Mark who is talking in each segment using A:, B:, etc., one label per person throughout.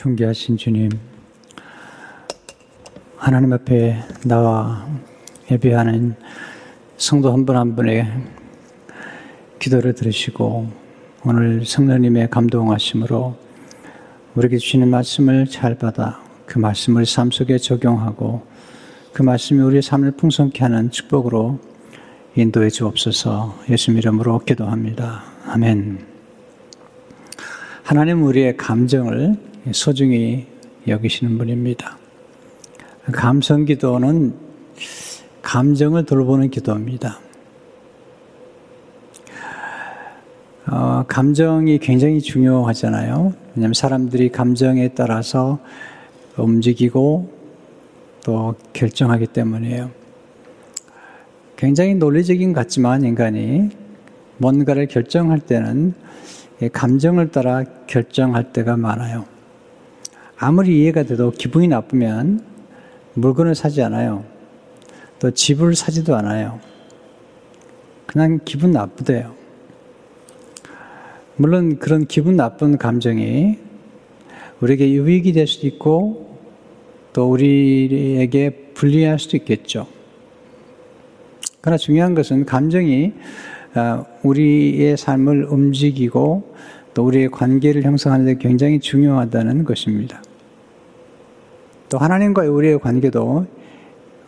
A: 존귀하신 주님, 하나님 앞에 나와 예배하는 성도 한분한 분의 기도를 들으시고 오늘 성령님의 감동하심으로 우리에게 주시는 말씀을 잘 받아 그 말씀을 삶 속에 적용하고 그 말씀이 우리의 삶을 풍성케 하는 축복으로 인도해 주옵소서 예수 이름으로 기도합니다. 아멘. 하나님 우리의 감정을 소중히 여기시는 분입니다. 감성 기도는 감정을 돌보는 기도입니다. 어, 감정이 굉장히 중요하잖아요. 왜냐하면 사람들이 감정에 따라서 움직이고 또 결정하기 때문이에요. 굉장히 논리적인 것 같지만 인간이 뭔가를 결정할 때는 감정을 따라 결정할 때가 많아요. 아무리 이해가 돼도 기분이 나쁘면 물건을 사지 않아요. 또 집을 사지도 않아요. 그냥 기분 나쁘대요. 물론 그런 기분 나쁜 감정이 우리에게 유익이 될 수도 있고 또 우리에게 불리할 수도 있겠죠. 그러나 중요한 것은 감정이 어, 우리의 삶을 움직이고 또 우리의 관계를 형성하는 데 굉장히 중요하다는 것입니다. 또 하나님과의 우리의 관계도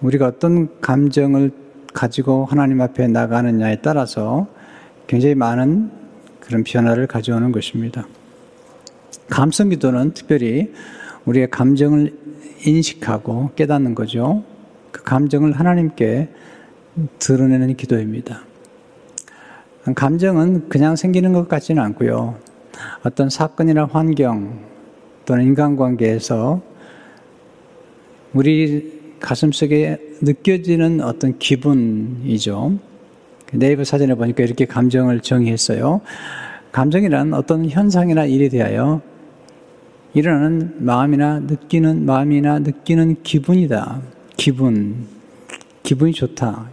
A: 우리가 어떤 감정을 가지고 하나님 앞에 나가느냐에 따라서 굉장히 많은 그런 변화를 가져오는 것입니다. 감성 기도는 특별히 우리의 감정을 인식하고 깨닫는 거죠. 그 감정을 하나님께 드러내는 기도입니다. 감정은 그냥 생기는 것 같지는 않고요. 어떤 사건이나 환경 또는 인간관계에서 우리 가슴 속에 느껴지는 어떤 기분이죠. 네이버 사전에 보니까 이렇게 감정을 정의했어요. 감정이란 어떤 현상이나 일에 대하여 일어나는 마음이나 느끼는 마음이나 느끼는 기분이다. 기분. 기분이 좋다.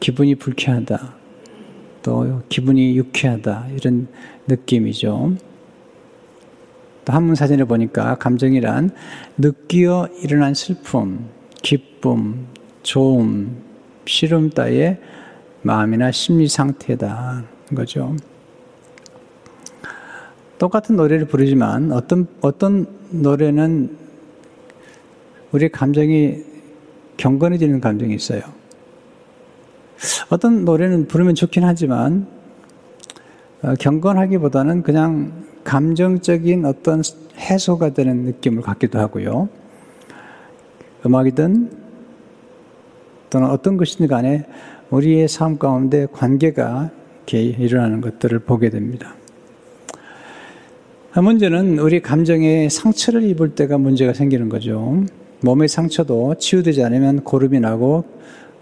A: 기분이 불쾌하다. 또 기분이 유쾌하다. 이런 느낌이죠. 또 한문 사전에 보니까 감정이란 느끼어 일어난 슬픔, 기쁨, 좋음, 싫음 따의 마음이나 심리 상태다. 거죠. 똑같은 노래를 부르지만 어떤, 어떤 노래는 우리 감정이 경건해지는 감정이 있어요. 어떤 노래는 부르면 좋긴 하지만 어, 경건하기보다는 그냥 감정적인 어떤 해소가 되는 느낌을 갖기도 하고요. 음악이든 또는 어떤 것이든 간에 우리의 삶 가운데 관계가 이렇게 일어나는 것들을 보게 됩니다. 문제는 우리 감정에 상처를 입을 때가 문제가 생기는 거죠. 몸의 상처도 치유되지 않으면 고름이 나고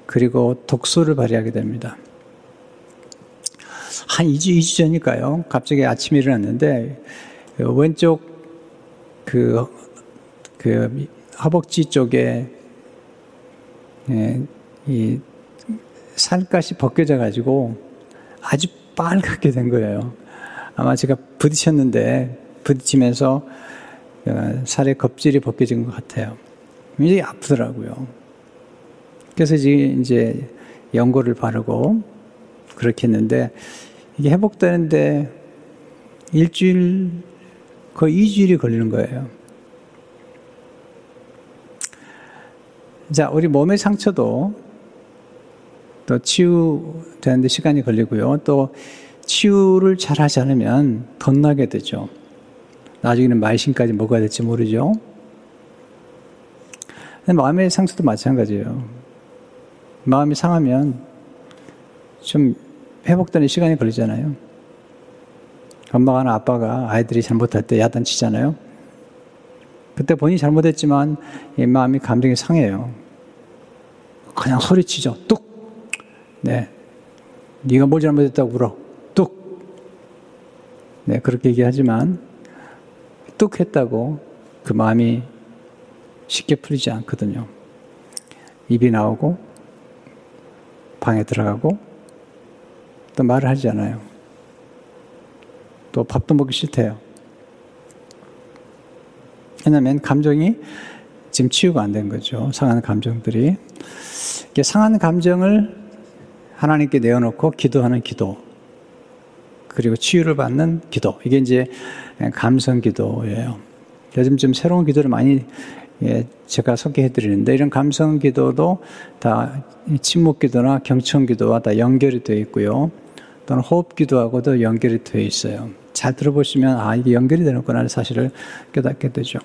A: 그리고 독소를 발휘하게 됩니다. 한 2주, 2주 전일까요? 갑자기 아침에 일어났는데, 왼쪽 그, 그, 허벅지 쪽에, 예, 이, 살갗이 벗겨져 가지고 아주 빨갛게 된 거예요. 아마 제가 부딪혔는데, 부딪히면서 어, 살의 겁질이 벗겨진 것 같아요. 굉장히 아프더라고요. 그래서 이제 연고를 바르고 그렇게 했는데 이게 회복되는데 일주일, 거의 2주일이 걸리는 거예요. 자, 우리 몸의 상처도 또 치유되는데 시간이 걸리고요. 또 치유를 잘 하지 않으면 덧나게 되죠. 나중에는 말신까지 먹어야 될지 모르죠. 마음의 상처도 마찬가지예요. 마음이 상하면 좀 회복되는 시간이 걸리잖아요. 엄마가 아빠가 아이들이 잘못할 때 야단치잖아요. 그때 본인이 잘못했지만 이 마음이 감정이 상해요. 그냥 소리치죠. 뚝. 네. 네가 뭘 잘못했다고 울어. 뚝. 네, 그렇게 얘기하지만 뚝 했다고 그 마음이 쉽게 풀리지 않거든요. 입이 나오고 방에 들어가고 또 말을 하지 않아요. 또 밥도 먹기 싫대요. 왜냐하면 감정이 지금 치유가 안 된 거죠. 상한 감정들이. 상한 감정을 하나님께 내어놓고 기도하는 기도. 그리고 치유를 받는 기도. 이게 이제 감성 기도예요. 요즘 좀 새로운 기도를 많이 예, 제가 소개해 드리는데 이런 감성 기도도 다 침묵 기도나 경청 기도와 다 연결이 되어 있고요. 또는 호흡 기도하고도 연결이 되어 있어요. 잘 들어보시면 아 이게 연결이 되는구나 사실을 깨닫게 되죠.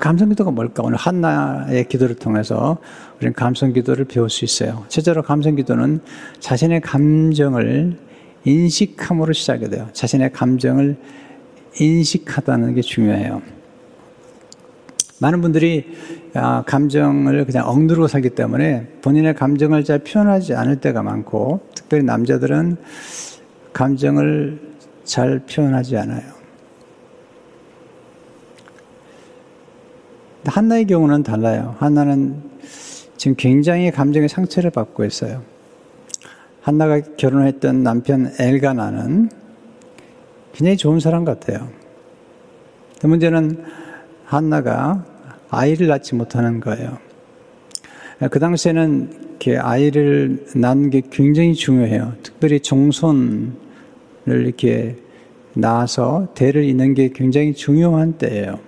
A: 감성 기도가 뭘까? 오늘 한나의 기도를 통해서 우리는 감성 기도를 배울 수 있어요. 첫째로 감성 기도는 자신의 감정을 인식함으로 시작이 돼요. 자신의 감정을 인식하다는 게 중요해요. 많은 분들이 아, 감정을 그냥 억누르고 살기 때문에 본인의 감정을 잘 표현하지 않을 때가 많고, 특별히 남자들은 감정을 잘 표현하지 않아요. 한나의 경우는 달라요. 한나는 지금 굉장히 감정의 상처를 받고 있어요. 한나가 결혼했던 남편 엘가 나는 굉장히 좋은 사람 같아요. 문제는 한나가 아이를 낳지 못하는 거예요. 그 당시에는 아이를 낳는 게 굉장히 중요해요. 특별히 종손을 이렇게 낳아서 대를 잇는 게 굉장히 중요한 때예요.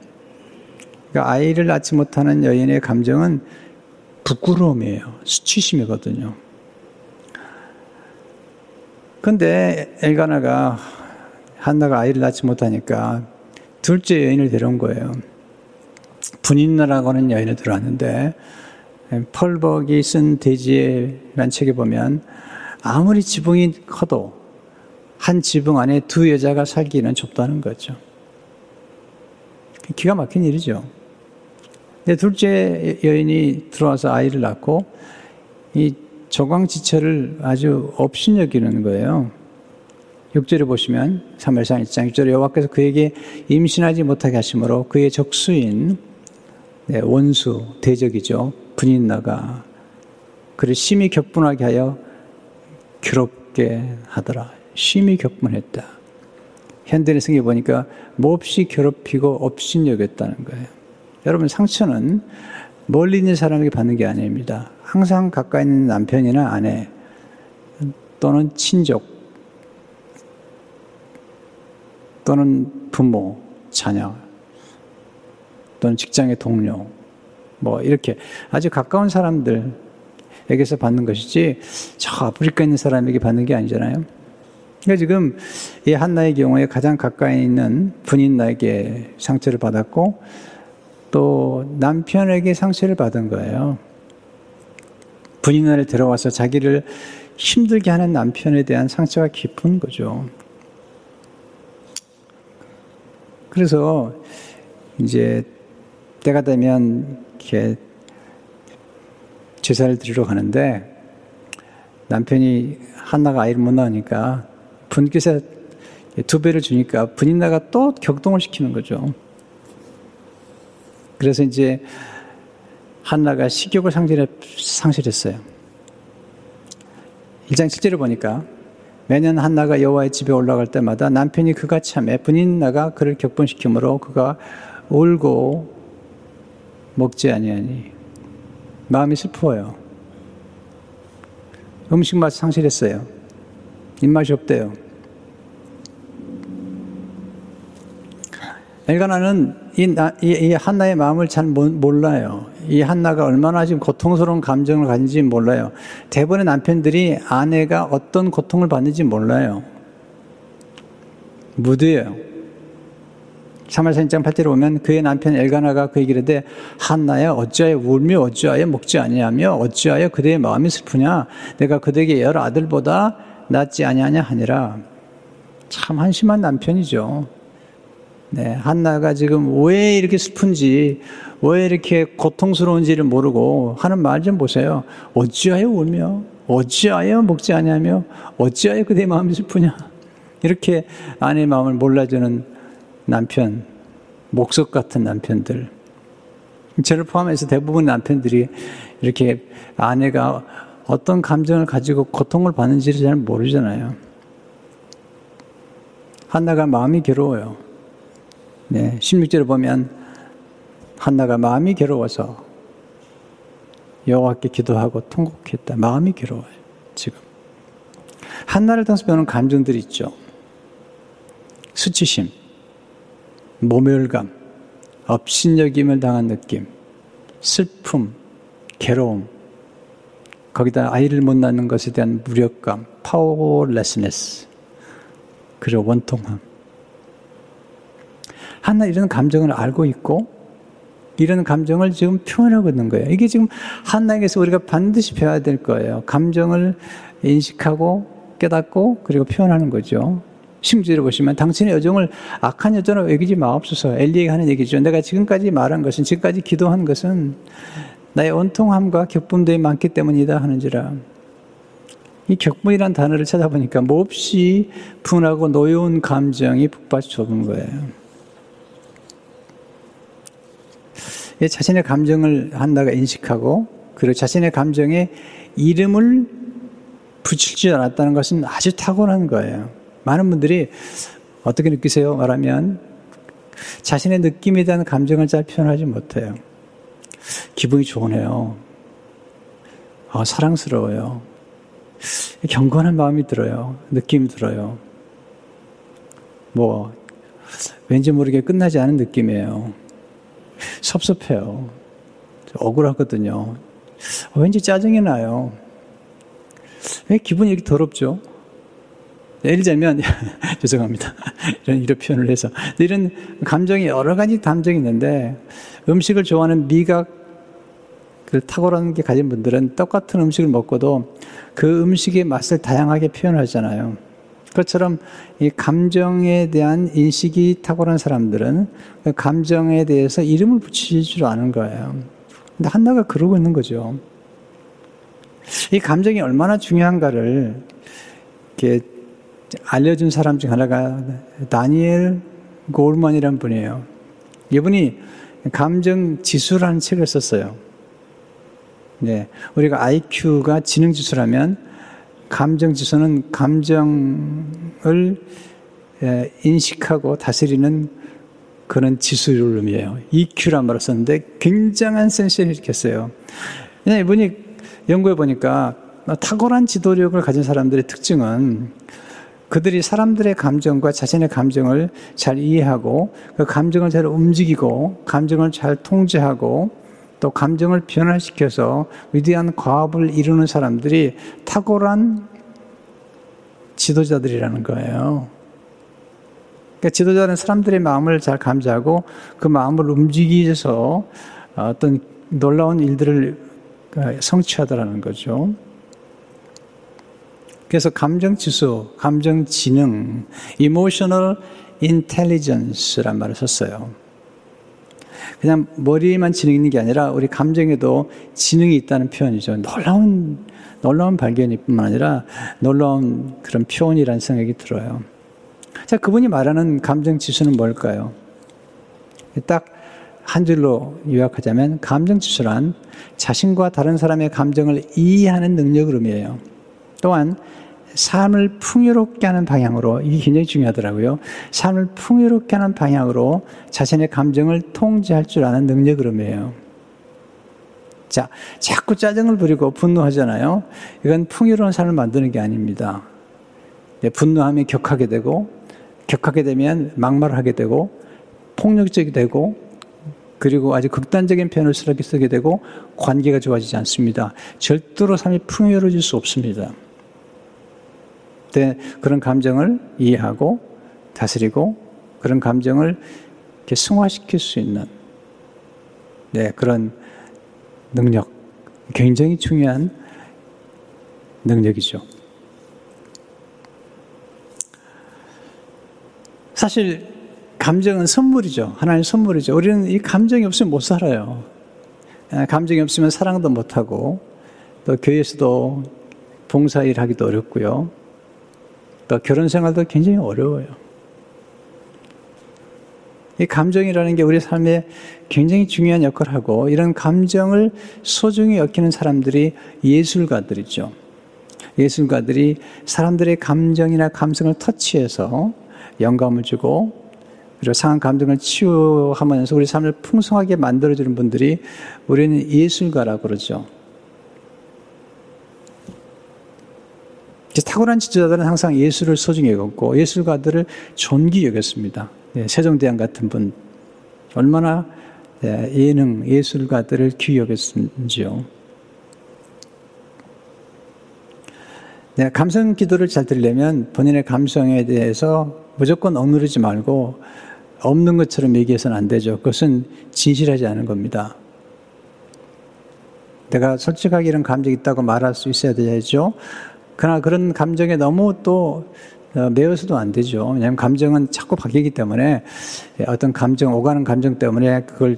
A: 그러니까 아이를 낳지 못하는 여인의 감정은 부끄러움이에요. 수치심이거든요. 근데 엘가나가 한나가 아이를 낳지 못하니까 둘째 여인을 데려온 거예요. 분인나라고 하는 여인을 들어왔는데 펄벅이 쓴 돼지란 책에 보면 아무리 지붕이 커도 한 지붕 안에 두 여자가 살기는 좁다는 거죠. 기가 막힌 일이죠. 내 둘째 여인이 들어와서 아이를 낳고 이 조광지처를 아주 업신여기는 거예요. 6절에 보시면 3월상 1장 6절에 여호와께서 그에게 임신하지 못하게 하심으로 그의 적수인 네, 원수 대적이죠. 분인 나가 그를 심히 격분하게 하여 괴롭게 하더라. 심히 격분했다. 현대의 성에 보니까 몹시 괴롭히고 업신여겼다는 거예요. 여러분 상처는 멀리 있는 사람에게 받는 게 아닙니다. 항상 가까이 있는 남편이나 아내 또는 친족 또는 부모, 자녀 또는 직장의 동료 뭐 이렇게 아주 가까운 사람들에게서 받는 것이지 저 아프리카에 있는 사람에게 받는 게 아니잖아요. 그러니까 지금 이 한나의 경우에 가장 가까이 있는 분인 나에게 상처를 받았고 또 남편에게 상처를 받은 거예요. 부인을 데려와서 자기를 힘들게 하는 남편에 대한 상처가 깊은 거죠. 그래서 이제 때가 되면 이렇게 제사를 드리러 가는데 남편이 한나가 아이를 못 낳으니까 분께서 두 배를 주니까 분인나가 또 격동을 시키는 거죠. 그래서 이제 한나가 식욕을 상실했어요. 1장 7절을 보니까 매년 한나가 여호와의 집에 올라갈 때마다 남편이 그가 참에 분인나가 그를 격분시키므로 그가 울고 먹지 아니하니 마음이 슬퍼요. 음식 맛 상실했어요. 입맛이 없대요. 엘가나는 이, 이, 한나의 마음을 잘 몰라요. 이 한나가 얼마나 지금 고통스러운 감정을 가진지 몰라요. 대부분의 남편들이 아내가 어떤 고통을 받는지 몰라요. 무드예요. 3월 4장 8절에 보면 그의 남편 엘가나가 그에게 이르되 한나야 어찌하여 울며 어찌하여 먹지 아니하며 어찌하여 그대의 마음이 슬프냐 내가 그대에게 여러 아들보다 낫지 아니하냐 하니라 참 한심한 남편이죠. 네, 한나가 지금 왜 이렇게 슬픈지, 왜 이렇게 고통스러운지를 모르고 하는 말 좀 보세요. 어찌하여 울며, 어찌하여 먹지 않냐며, 어찌하여 그대 마음이 슬프냐. 이렇게 아내의 마음을 몰라주는 남편, 목석 같은 남편들. 저를 포함해서 대부분 남편들이 이렇게 아내가 어떤 감정을 가지고 고통을 받는지를 잘 모르잖아요. 한나가 마음이 괴로워요. 네, 16절을 보면 한나가 마음이 괴로워서 여호와께 기도하고 통곡했다. 마음이 괴로워요. 지금 한나를 통해서 배우는 감정들이 있죠. 수치심, 모멸감, 업신여김을 당한 느낌, 슬픔, 괴로움, 거기다 아이를 못 낳는 것에 대한 무력감, powerlessness, 그리고 원통함. 한나 이런 감정을 알고 있고 이런 감정을 지금 표현하고 있는 거예요. 이게 지금 한나에게서 우리가 반드시 배워야 될 거예요. 감정을 인식하고 깨닫고 그리고 표현하는 거죠. 심지어 보시면 당신의 여정을 악한 여정으로 여기지 마옵소서. 엘리에게 하는 얘기죠. 내가 지금까지 말한 것은 지금까지 기도한 것은 나의 온통함과 격분들이 많기 때문이다 하는지라. 이 격분이란 단어를 찾아보니까 몹시 분하고 노여운 감정이 북받쳐 온 거예요. 자신의 감정을 한다가 인식하고 그리고 자신의 감정에 이름을 붙일 줄 알았다는 것은 아주 탁월한 거예요. 많은 분들이 어떻게 느끼세요? 말하면 자신의 느낌에 대한 감정을 잘 표현하지 못해요. 기분이 좋으네요. 어, 사랑스러워요. 경건한 마음이 들어요. 느낌이 들어요. 뭐, 왠지 모르게 끝나지 않은 느낌이에요. 섭섭해요. 억울하거든요. 왠지 짜증이 나요. 왜 기분이 이렇게 더럽죠? 예를 들면, 죄송합니다. 이런, 이런 표현을 해서. 이런 감정이, 여러 가지 감정이 있는데, 음식을 좋아하는 미각을 탁월한 게 가진 분들은 똑같은 음식을 먹고도 그 음식의 맛을 다양하게 표현하잖아요. 그것처럼 이 감정에 대한 인식이 탁월한 사람들은 그 감정에 대해서 이름을 붙이지 줄 아는 거예요. 근데 한나가 그러고 있는 거죠. 이 감정이 얼마나 중요한가를 이렇게 알려준 사람 중 하나가 다니엘 골만이라는 분이에요. 이분이 감정 지수라는 책을 썼어요. 네. 우리가 IQ가 지능 지수라면 감정 지수는 감정을 인식하고 다스리는 그런 지수를 의미해요. EQ란 말을 썼는데 굉장한 센스를 일으켰어요. 그냥 이분이 연구해 보니까 탁월한 지도력을 가진 사람들의 특징은 그들이 사람들의 감정과 자신의 감정을 잘 이해하고 그 감정을 잘 움직이고 감정을 잘 통제하고 또 감정을 변화시켜서 위대한 과업을 이루는 사람들이 탁월한 지도자들이라는 거예요. 그러니까 지도자는 사람들의 마음을 잘 감지하고 그 마음을 움직이서 어떤 놀라운 일들을 성취하더라는 거죠. 그래서 감정 지수, 감정 지능, emotional intelligence란 말을 썼어요. 그냥 머리에만 지능이 있는 게 아니라 우리 감정에도 지능이 있다는 표현이죠. 놀라운, 놀라운 발견이 뿐만 아니라 놀라운 그런 표현이라는 생각이 들어요. 자, 그분이 말하는 감정 지수는 뭘까요? 딱 한 줄로 요약하자면 감정 지수란 자신과 다른 사람의 감정을 이해하는 능력을 의미해요. 또한 삶을 풍요롭게 하는 방향으로 이게 굉장히 중요하더라고요. 삶을 풍요롭게 하는 방향으로 자신의 감정을 통제할 줄 아는 능력을 의미해요. 자, 자꾸 짜증을 부리고 분노하잖아요. 이건 풍요로운 삶을 만드는 게 아닙니다. 네, 분노하면 격하게 되고, 격하게 되면 막말을 하게 되고, 폭력적이 되고, 그리고 아주 극단적인 표현을 쓰게 되고, 관계가 좋아지지 않습니다. 절대로 삶이 풍요로워질 수 없습니다. 때 그런 감정을 이해하고 다스리고 그런 감정을 이렇게 승화시킬 수 있는 네, 그런 능력 굉장히 중요한 능력이죠. 사실 감정은 선물이죠. 하나의 선물이죠. 우리는 이 감정이 없으면 못 살아요. 아, 감정이 없으면 사랑도 못하고 또 교회에서도 봉사일 하기도 어렵고요. 또 결혼 생활도 굉장히 어려워요. 이 감정이라는 게 우리 삶에 굉장히 중요한 역할을 하고 이런 감정을 소중히 여기는 사람들이 예술가들이죠. 예술가들이 사람들의 감정이나 감성을 터치해서 영감을 주고 그리고 상한 감정을 치유하면서 우리 삶을 풍성하게 만들어주는 분들이 우리는 예술가라고 그러죠. 탁월한 지도자들은 항상 예술을 소중히 여겼고 예술가들을 존귀 여겼습니다. 네, 세종대왕 같은 분 얼마나 네, 예능 예술가들을 귀히 여겼는지요. 네, 감성 기도를 잘 들려면 본인의 감성에 대해서 무조건 억누르지 말고 없는 것처럼 얘기해서는 안 되죠. 그것은 진실하지 않은 겁니다. 내가 솔직하게 이런 감정이 있다고 말할 수 있어야 되죠. 그러나 그런 감정에 너무 또 어, 매여서도 안 되죠. 왜냐하면 감정은 자꾸 바뀌기 때문에 어떤 감정, 오가는 감정 때문에 그걸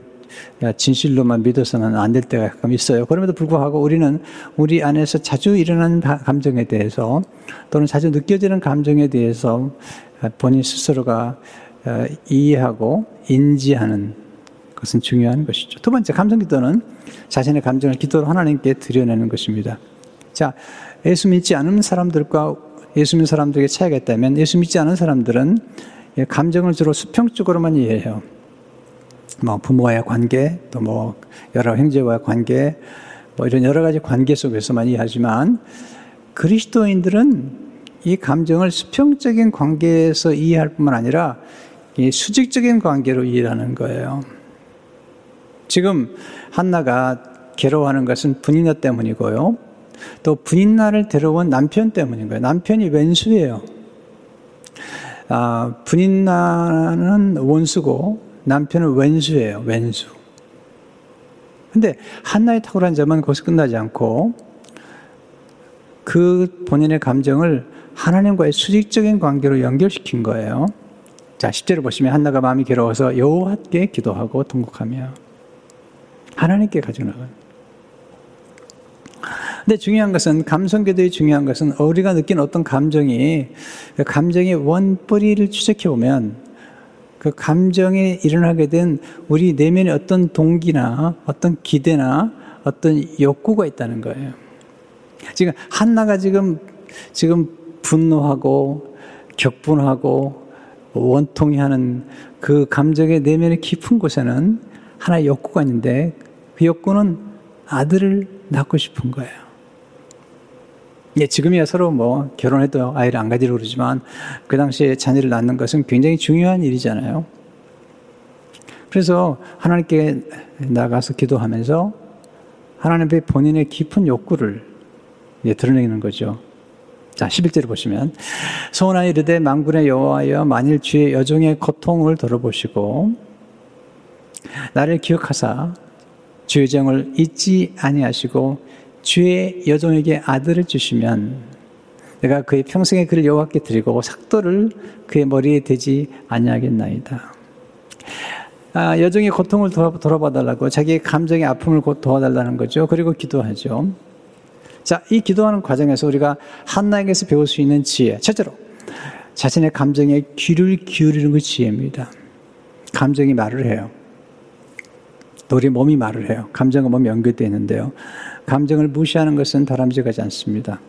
A: 진실로만 믿어서는 안 될 때가 가끔 있어요. 그럼에도 불구하고 우리는 우리 안에서 자주 일어나는 감정에 대해서 또는 자주 느껴지는 감정에 대해서 본인 스스로가 어, 이해하고 인지하는 것은 중요한 것이죠. 두 번째, 감성 기도는 자신의 감정을 기도로 하나님께 드려내는 것입니다. 자, 예수 믿지 않은 사람들과 예수 믿는 사람들에게 차이가 있다면 예수 믿지 않은 사람들은 감정을 주로 수평적으로만 이해해요. 뭐 부모와의 관계, 또 뭐 여러 형제와의 관계, 뭐 이런 여러 가지 관계 속에서만 이해하지만 그리스도인들은 이 감정을 수평적인 관계에서 이해할 뿐만 아니라 이 수직적인 관계로 이해하는 거예요. 지금 한나가 괴로워하는 것은 분인나 때문이고요. 또 분인나를 데려온 남편 때문인 거예요. 남편이 왼수예요. 아, 분인나는 원수고 남편은 왼수예요. 왼수. 근데 한나의 탁월한 점은 거기서 끝나지 않고 그 본인의 감정을 하나님과의 수직적인 관계로 연결시킨 거예요. 자, 10절을 보시면 한나가 마음이 괴로워서 여호와께 기도하고 통곡하며 하나님께 가지고 나가요. 근데 중요한 것은 감성교도의 중요한 것은 우리가 느낀 어떤 감정이 그 감정의 원뿌리를 추적해 보면 그 감정에 일어나게 된 우리 내면의 어떤 동기나 어떤 기대나 어떤 욕구가 있다는 거예요. 지금 한나가 지금 지금 분노하고 격분하고 원통해하는 그 감정의 내면의 깊은 곳에는 하나의 욕구가 있는데 그 욕구는 아들을 낳고 싶은 거예요. 예, 지금이야 서로 뭐 결혼해도 아이를 안 가지려고 그러지만 그 당시에 자녀를 낳는 것은 굉장히 중요한 일이잖아요. 그래서 하나님께 나가서 기도하면서 하나님 앞에 본인의 깊은 욕구를 예, 드러내는 거죠. 자, 11절을 보시면 소원하여 이르되 망군의 여호와여 만일 주의 여종의 고통을 들어보시고 나를 기억하사 주의 정을 잊지 아니하시고 주의 여종에게 아들을 주시면 내가 그의 평생의 그를 여호와께 드리고 삭도를 그의 머리에 대지 아니하겠나이다. 아, 여종의 고통을 돌아봐 달라고 자기의 감정의 아픔을 도와달라는 거죠. 그리고 기도하죠. 자, 이 기도하는 과정에서 우리가 한나에게서 배울 수 있는 지혜. 첫째로, 자신의 감정에 귀를 기울이는 그 지혜입니다. 감정이 말을 해요. 또 우리 몸이 말을 해요. 감정과 몸이 연결되어 있는데요. 감정을 무시하는 것은 다람쥐가지 않습니다.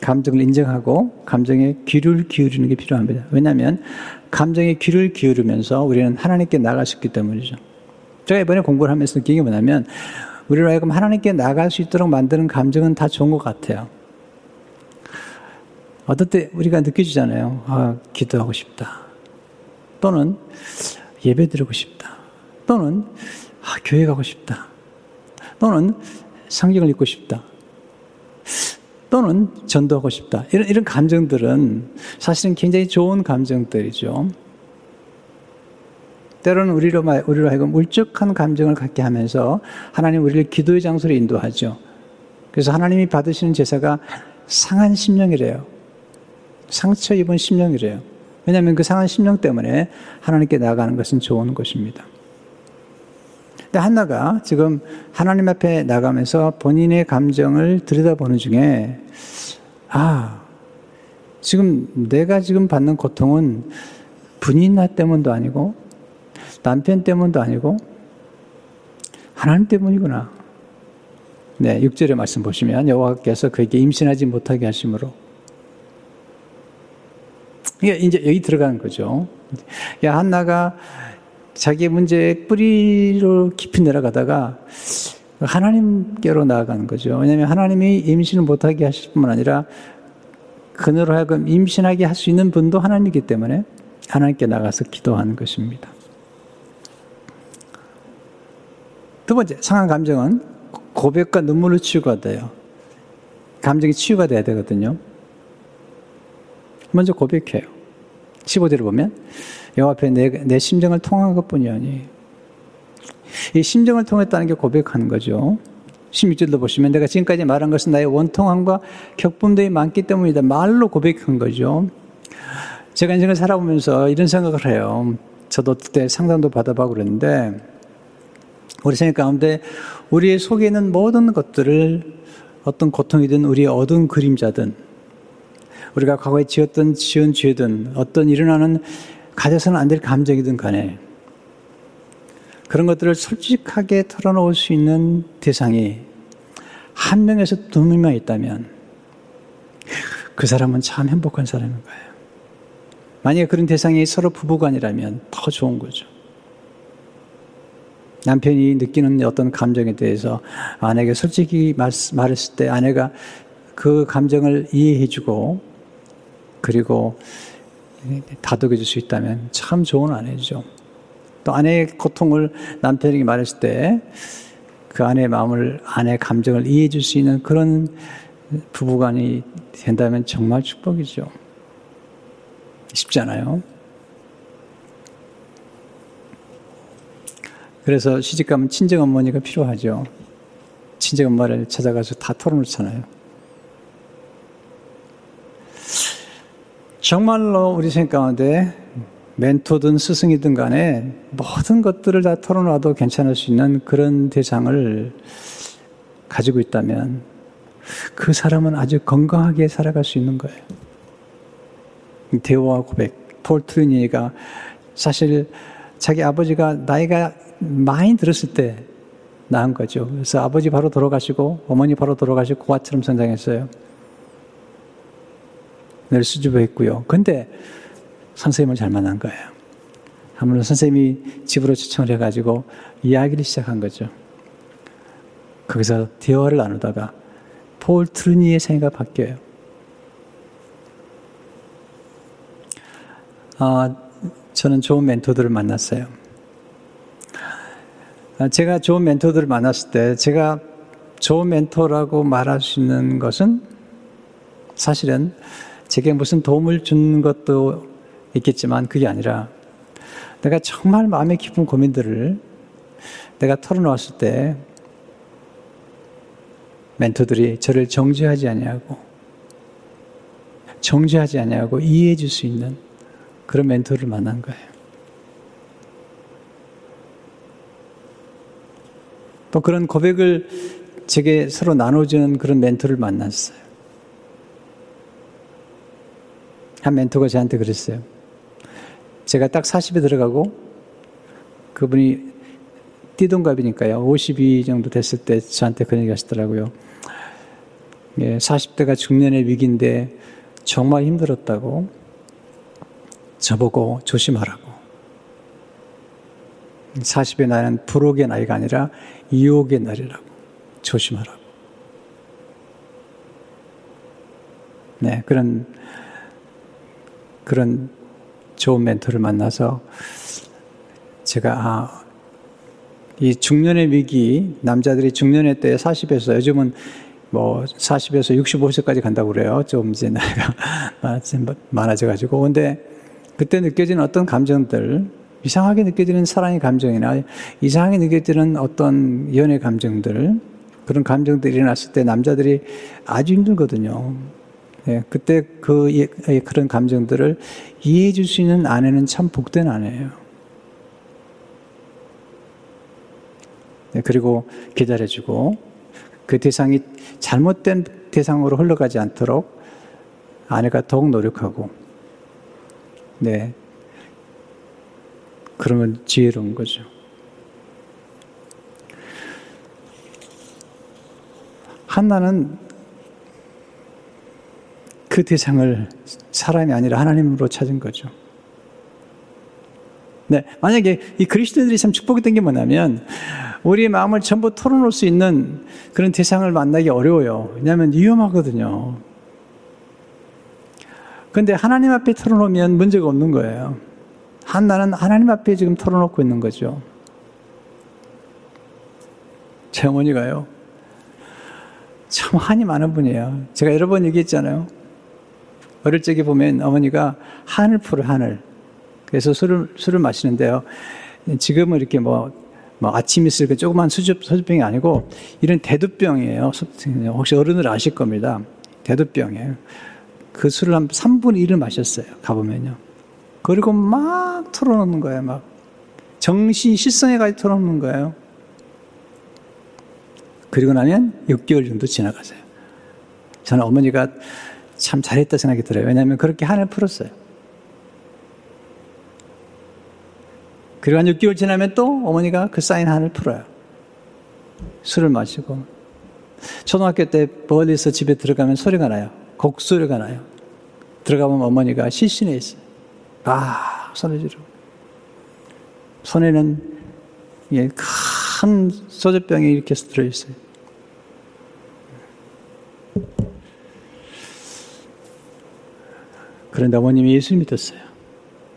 A: 감정을 인정하고 감정에 귀를 기울이는 게 필요합니다. 왜냐하면 감정에 귀를 기울이면서 우리는 하나님께 나갈 수 있기 때문이죠. 제가 이번에 공부를 하면서 느낀 게 뭐냐면 우리로 하여금 하나님께 나갈 수 있도록 만드는 감정은 다 좋은 것 같아요. 어떨 때 우리가 느껴지잖아요. 아, 기도하고 싶다. 또는 예배 드리고 싶다. 또는 아, 교회 가고 싶다. 또는 성경을 읽고 싶다. 또는 전도하고 싶다. 이런, 이런 감정들은 사실은 굉장히 좋은 감정들이죠. 때로는 우리로, 우리로 하여금 울적한 감정을 갖게 하면서 하나님 우리를 기도의 장소로 인도하죠. 그래서 하나님이 받으시는 제사가 상한 심령이래요. 상처 입은 심령이래요. 왜냐하면 그 상한 심령 때문에 하나님께 나가는 것은 좋은 것입니다. 근데 한나가 지금 하나님 앞에 나가면서 본인의 감정을 들여다보는 중에, 아, 지금 내가 지금 받는 고통은 분이나 때문도 아니고, 남편 때문도 아니고, 하나님 때문이구나. 네, 6절의 말씀 보시면 여호와께서 그에게 임신하지 못하게 하심으로 이게 이제 여기 들어가는 거죠. 야, 한나가 자기 문제의 뿌리로 깊이 내려가다가 하나님께로 나아가는 거죠. 왜냐하면 하나님이 임신을 못하게 하실 뿐만 아니라 그녀로 하여금 임신하게 할 수 있는 분도 하나님이기 때문에 하나님께 나가서 기도하는 것입니다. 두 번째, 상한 감정은 고백과 눈물로 치유가 돼요. 감정이 치유가 돼야 되거든요. 먼저 고백해요. 15절을 보면 여호 앞에 내, 내 심정을 통한 것뿐이 아니 이 심정을 통했다는 게 고백하는 거죠. 16절도 보시면 내가 지금까지 말한 것은 나의 원통함과 격분들이 많기 때문이다. 말로 고백한 거죠. 제가 인생을 살아보면서 이런 생각을 해요. 저도 그때 상담도 받아보고 그랬는데 우리 생각 가운데 우리의 속에 있는 모든 것들을 어떤 고통이든 우리의 어두운 그림자든 우리가 과거에 지었던 지은 죄든 어떤 일어나는 가져서는 안 될 감정이든 간에 그런 것들을 솔직하게 털어놓을 수 있는 대상이 한 명에서 두 명만 있다면 그 사람은 참 행복한 사람인 거예요. 만약에 그런 대상이 서로 부부간이라면 더 좋은 거죠. 남편이 느끼는 어떤 감정에 대해서 아내에게 솔직히 말했을 때 아내가 그 감정을 이해해주고 그리고 다독여 줄 수 있다면 참 좋은 아내죠. 또 아내의 고통을 남편에게 말했을 때 그 아내의 마음을 아내의 감정을 이해해 줄 수 있는 그런 부부간이 된다면 정말 축복이죠. 쉽지 않아요. 그래서 시집가면 친정 어머니가 필요하죠. 친정 엄마를 찾아가서 다 털어놓잖아요. 정말로 우리 생각 가운데 멘토든 스승이든 간에 모든 것들을 다 털어놔도 괜찮을 수 있는 그런 대상을 가지고 있다면 그 사람은 아주 건강하게 살아갈 수 있는 거예요. 대화 고백, 폴 트리니가 사실 자기 아버지가 나이가 많이 들었을 때 낳은 거죠. 그래서 아버지 바로 돌아가시고 어머니 바로 돌아가시고 고아처럼 성장했어요. 늘 수줍어했고요. 근데 선생님을 잘 만난 거예요. 아무래도 선생님이 집으로 초청을 해가지고 이야기를 시작한 거죠. 거기서 대화를 나누다가 폴 트루니의 생애가 바뀌어요. 아, 저는 좋은 멘토들을 만났어요. 아, 제가 좋은 멘토들을 만났을 때 제가 좋은 멘토라고 말할 수 있는 것은 사실은 제게 무슨 도움을 준 것도 있겠지만 그게 아니라 내가 정말 마음에 깊은 고민들을 내가 털어놓았을 때 멘토들이 저를 정죄하지 아니하고 정죄하지 아니하고 이해해 줄 수 있는 그런 멘토를 만난 거예요. 또 그런 고백을 제게 서로 나눠주는 그런 멘토를 만났어요. 한 멘토가 저한테 그랬어요. 제가 딱 40에 들어가고 그분이 띠동갑이니까요. 52 정도 됐을 때 저한테 그런 얘기 하시더라고요. 예, 40대가 중년의 위기인데 정말 힘들었다고 저보고 조심하라고. 40의 나이는 불혹의 나이가 아니라 이혹의 날이라고. 조심하라고. 네, 그런 그런 좋은 멘토를 만나서 제가 아, 이 중년의 위기, 남자들이 중년의 때 40에서 요즘은 뭐 40에서 65세까지 간다고 그래요. 좀 이제 나이가 많아져가지고. 근데 그때 느껴지는 어떤 감정들, 이상하게 느껴지는 사랑의 감정이나 이상하게 느껴지는 어떤 연애 감정들, 그런 감정들이 일어났을 때 남자들이 아주 힘들거든요. 예, 그때 그 예, 예, 그런 감정들을 이해해 줄 수 있는 아내는 참 복된 아내예요. 네, 그리고 기다려주고 그 대상이 잘못된 대상으로 흘러가지 않도록 아내가 더욱 노력하고 네 그러면 지혜로운 거죠. 한나는 그 대상을 사람이 아니라 하나님으로 찾은 거죠. 네, 만약에 이 그리스도인들이 참 축복이 된 게 뭐냐면 우리의 마음을 전부 털어놓을 수 있는 그런 대상을 만나기 어려워요. 왜냐하면 위험하거든요. 근데 하나님 앞에 털어놓으면 문제가 없는 거예요. 한나는 하나님 앞에 지금 털어놓고 있는 거죠. 제 어머니가요. 참 한이 많은 분이에요. 제가 여러 번 얘기했잖아요. 어릴 적에 보면 어머니가 한을 풀어, 한을. 그래서 술을, 술을 마시는데요. 지금은 이렇게 뭐, 뭐 아침 있을 그 조그만 수줍, 수줍병이 아니고 이런 대두병이에요. 혹시 어른들 아실 겁니다. 대두병이에요. 그 술을 한 3분의 1을 마셨어요. 가보면요. 그리고 막 털어놓는 거예요. 막. 정신 실성에까지 털어놓는 거예요. 그리고 나면 6개월 정도 지나가세요. 저는 어머니가 참 잘했다 생각이 들어요. 왜냐하면 그렇게 한을 풀었어요. 그리고 한 6개월 지나면 또 어머니가 그 쌓인 한을 풀어요. 술을 마시고. 초등학교 때 멀리서 집에 들어가면 소리가 나요. 곡소리가 나요. 들어가면 어머니가 실신해 있어요. 아, 손을 지르고. 손에는 예, 큰 소주병이 이렇게 들어있어요. 그런데 어머님이 예수 믿었어요.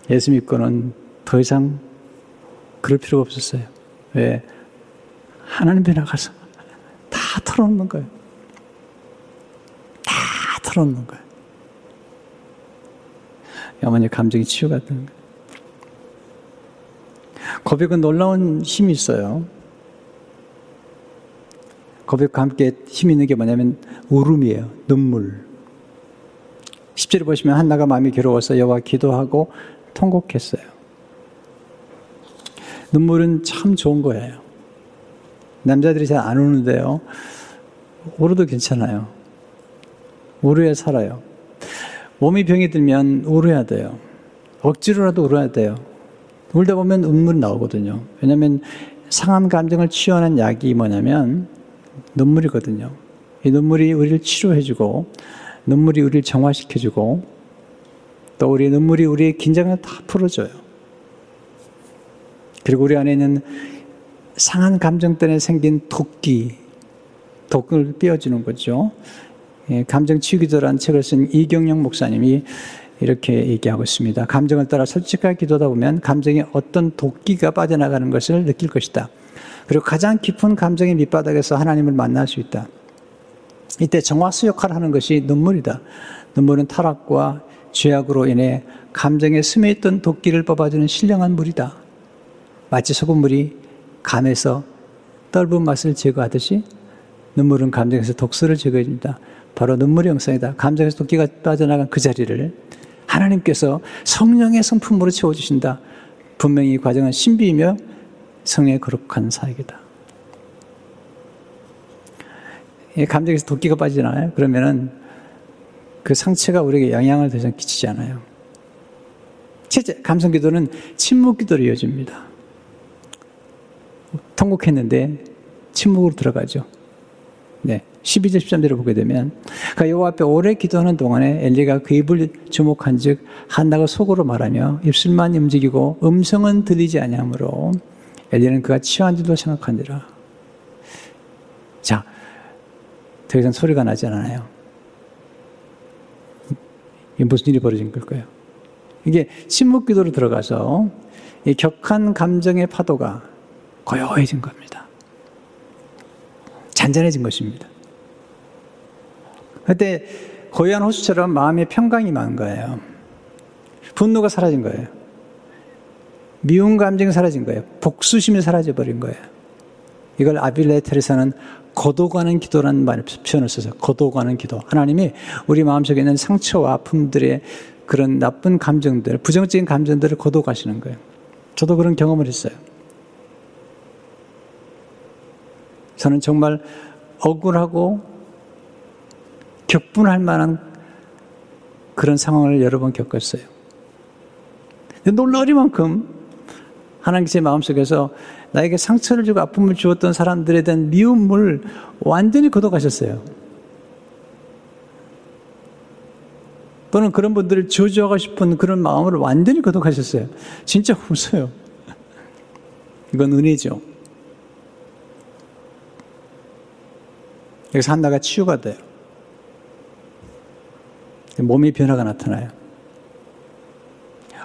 A: 예수 믿고는 더 이상 그럴 필요가 없었어요. 왜? 하나님 배 나가서 다 털어놓는 거예요. 다 털어놓는 거예요. 어머니 감정이 치유가 되는 거예요. 고백은 놀라운 힘이 있어요. 고백과 함께 힘 있는 게 뭐냐면 울음이에요. 눈물. 10절에 보시면 한나가 마음이 괴로워서 여호와 기도하고 통곡했어요. 눈물은 참 좋은 거예요. 남자들이 잘 안 우는데요. 울어도 괜찮아요. 울어야 살아요. 몸이 병이 들면 울어야 돼요. 억지로라도 울어야 돼요. 울다 보면 눈물이 나오거든요. 왜냐하면 상한 감정을 치유하는 약이 뭐냐면 눈물이거든요. 이 눈물이 우리를 치료해주고 눈물이 우리를 정화시켜주고 또 우리 눈물이 우리의 긴장을 다 풀어줘요. 그리고 우리 안에 있는 상한 감정 때문에 생긴 도끼, 독을 떼어주는 거죠. 예, 감정 치유기도라는 책을 쓴 이경영 목사님이 이렇게 얘기하고 있습니다. 감정을 따라 솔직하게 기도하다 보면 감정에 어떤 도끼가 빠져나가는 것을 느낄 것이다. 그리고 가장 깊은 감정의 밑바닥에서 하나님을 만날 수 있다. 이때 정화수 역할을 하는 것이 눈물이다. 눈물은 타락과 죄악으로 인해 감정에 스며있던 도끼를 뽑아주는 신령한 물이다. 마치 소금물이 간에서 떫은 맛을 제거하듯이 눈물은 감정에서 독소를 제거해줍니다. 바로 눈물의 영상이다. 감정에서 도끼가 빠져나간 그 자리를 하나님께서 성령의 성품으로 채워주신다. 분명히 이 과정은 신비이며 성의 거룩한 사역이다. 감정에서 도끼가 빠지잖아요. 그러면은 그 상처가 우리에게 영향을 더 이상 끼치지 않아요. 첫째, 감성 기도는 침묵 기도로 이어집니다. 통곡했는데 침묵으로 들어가죠. 네. 12절 13절을 보게 되면 그 여호와 앞에 오래 기도하는 동안에 엘리가 그 입을 주목한즉 한나가 속으로 말하며 입술만 움직이고 음성은 들리지 아니하므로 엘리는 그가 취한 줄도 생각하니라. 자, 더 이상 소리가 나지 않아요. 이게 무슨 일이 벌어진 걸까요? 이게 침묵 기도로 들어가서 이 격한 감정의 파도가 고요해진 겁니다. 잔잔해진 것입니다. 그때 고요한 호수처럼 마음의 평강이 많은 거예요. 분노가 사라진 거예요. 미운 감정이 사라진 거예요. 복수심이 사라져버린 거예요. 이걸 아빌레 테레사는 거도가는 기도라는 말 표현을 써서 거도가는 기도. 하나님이 우리 마음속에 있는 상처와 아픔들의 그런 나쁜 감정들, 부정적인 감정들을 거도가시는 거예요. 저도 그런 경험을 했어요. 저는 정말 억울하고 격분할 만한 그런 상황을 여러 번 겪었어요. 놀라리만큼 하나님 제 마음속에서 나에게 상처를 주고 아픔을 주었던 사람들에 대한 미움을 완전히 걷어가셨어요. 또는 그런 분들을 저주하고 싶은 그런 마음을 완전히 거듭하셨어요. 진짜 없어요. 이건 은혜죠. 여기서 한나가 치유가 돼요. 몸의 변화가 나타나요.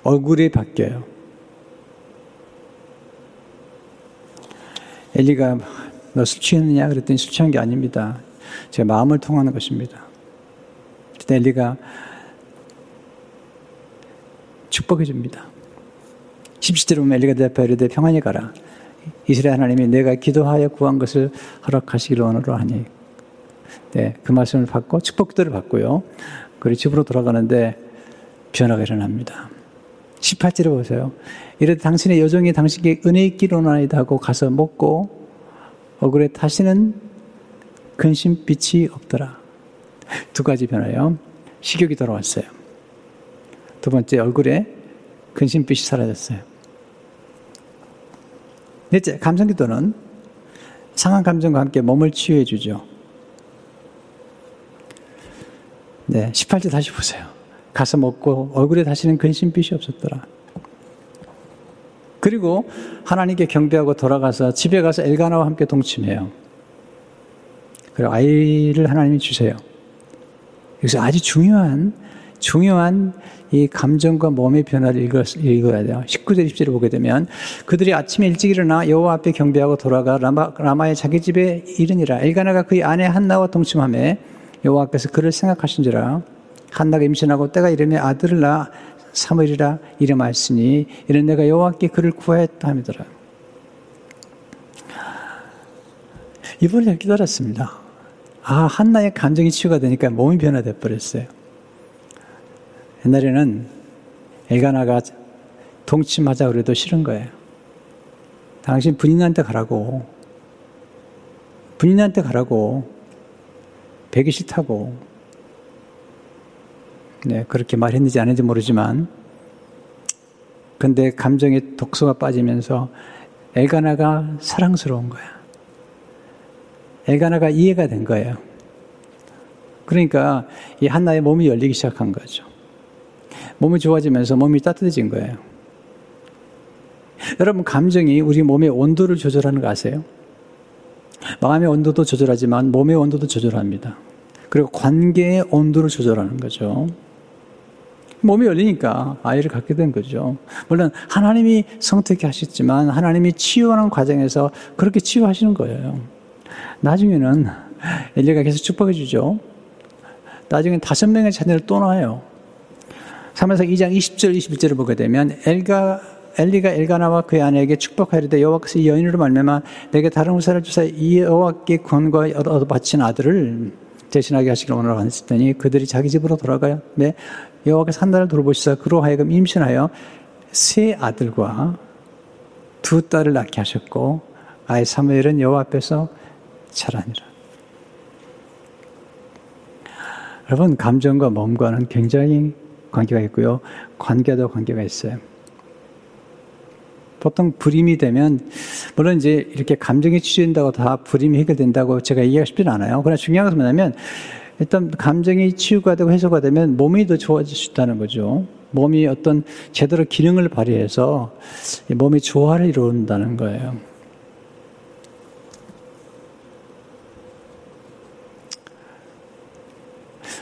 A: 얼굴이 바뀌어요. 엘리가 너 술 취했느냐? 그랬더니 술 취한 게 아닙니다. 제 마음을 통하는 것입니다. 그때 엘리가 축복해 줍니다. 17절에 보면 엘리가 대답하여 이르되 평안히 가라. 이스라엘 하나님이 내가 기도하여 구한 것을 허락하시기를 원으로 하니. 네, 그 말씀을 받고 축복들을 받고요. 그리고 집으로 돌아가는데 변화가 일어납니다. 18절에 보세요. 이르되 당신의 여종이 당신에게 은혜 있기로나이다 하고 가서 먹고 얼굴에 다시는 근심빛이 없더라. 두 가지 변화요. 식욕이 돌아왔어요. 두 번째 얼굴에 근심빛이 사라졌어요. 넷째, 감성기도는 상한 감정과 함께 몸을 치유해 주죠. 네, 18절 다시 보세요. 가서 먹고 얼굴에 다시는 근심빛이 없었더라. 그리고 하나님께 경배하고 돌아가서 집에 가서 엘가나와 함께 동침해요. 그리고 아이를 하나님이 주세요. 여기서 아주 중요한, 중요한 이 감정과 몸의 변화를 읽어야 돼요. 19절 20절을 보게 되면 그들이 아침에 일찍 일어나 여호와 앞에 경배하고 돌아가 라마, 라마 의 자기 집에 이르니라. 엘가나가 그의 아내 한나와 동침함에 여호와께서 그를 생각하신지라 한나가 임신하고 때가 이르며 아들을 낳아 사무엘이라 이름하였으니 이는 내가 여호와께 그를 구하였다 함이더라. 이번에 깨달았습니다. 아 한나의 감정이 치유가 되니까 몸이 변화돼 버렸어요. 옛날에는 엘가나가 동침하자 그래도 싫은 거예요. 당신 분인한테 가라고. 분인한테 가라고. 배기 싫다고. 네, 그렇게 말했는지 안 했는지 모르지만, 근데 감정의 독소가 빠지면서 엘가나가 사랑스러운 거야. 엘가나가 이해가 된 거예요. 그러니까 이 한나의 몸이 열리기 시작한 거죠. 몸이 좋아지면서 몸이 따뜻해진 거예요. 여러분, 감정이 우리 몸의 온도를 조절하는 거 아세요? 마음의 온도도 조절하지만 몸의 온도도 조절합니다. 그리고 관계의 온도를 조절하는 거죠. 몸이 열리니까 아이를 갖게 된 거죠. 물론 하나님이 성택해 하셨지만 하나님이 치유하는 과정에서 그렇게 치유하시는 거예요. 나중에는 엘리가 계속 축복해 주죠. 나중에 다섯 명의 자녀를 또 낳아요. 3에서 2장 20절 21절을 보게 되면 엘가 엘리가 엘가나와 그의 아내에게 축복하리되 여호와께서 이 여인으로 말미암아 내게 다른 후사를 주사 이 여호와께 권과 얻어 바친 아들을 대신하게 하시기를 원하라고 하더니 그들이 자기 집으로 돌아가요. 네. 여호와께서 한 달을 돌보시사 그로 하여금 임신하여 세 아들과 두 딸을 낳게 하셨고 아이 사무엘은 여호와 앞에서 자라니라. 여러분 감정과 몸과는 굉장히 관계가 있고요. 관계도 관계가 있어요. 보통 불임이 되면 물론 이제 이렇게 감정이 치유된다고 다 불임이 해결된다고 제가 이해하고 싶지는 않아요. 그러나 중요한 것은 뭐냐면 일단 감정이 치유가 되고 해소가 되면 몸이 더 좋아질 수 있다는 거죠. 몸이 어떤 제대로 기능을 발휘해서 몸의 조화를 이룬다는 거예요.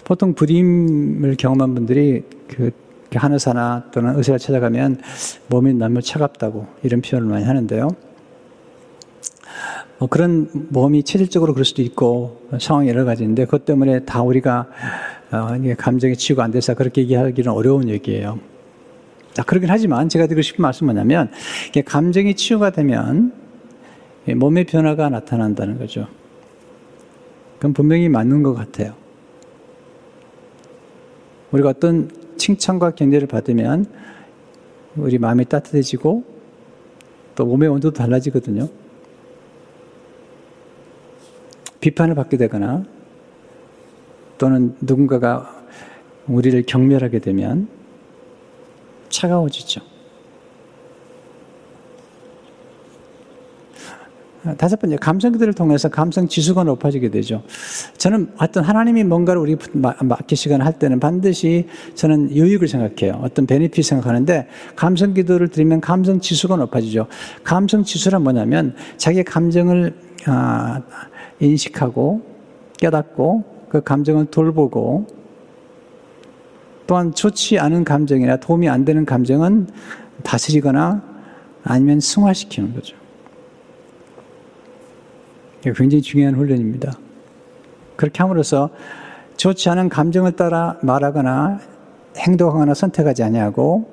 A: 보통 불임을 경험한 분들이 그 한의사나 또는 의사를 찾아가면 몸이 너무 차갑다고 이런 표현을 많이 하는데요. 뭐 그런 몸이 체질적으로 그럴 수도 있고 상황이 여러 가지인데 그것 때문에 다 우리가 어, 감정이 치유가 안 돼서 그렇게 얘기하기는 어려운 얘기예요. 자, 그러긴 하지만 제가 드리고 싶은 말씀은 뭐냐면 감정이 치유가 되면 몸의 변화가 나타난다는 거죠. 그건 분명히 맞는 것 같아요. 우리가 어떤 칭찬과 격려를 받으면 우리 마음이 따뜻해지고 또 몸의 온도도 달라지거든요. 비판을 받게 되거나 또는 누군가가 우리를 경멸하게 되면 차가워지죠. 다섯 번째, 감성들을 통해서 감성 지수가 높아지게 되죠. 저는 어떤 하나님이 뭔가를 우리 맡기시거나 할 때는 반드시 저는 유익을 생각해요. 어떤 베네핏 생각하는데 감성 기도를 드리면 감성 지수가 높아지죠. 감성 지수란 뭐냐면 자기 감정을 아, 인식하고 깨닫고 그 감정을 돌보고 또한 좋지 않은 감정이나 도움이 안 되는 감정은 다스리거나 아니면 승화시키는 거죠. 굉장히 중요한 훈련입니다. 그렇게 함으로써 좋지 않은 감정을 따라 말하거나 행동하거나 선택하지 아니하고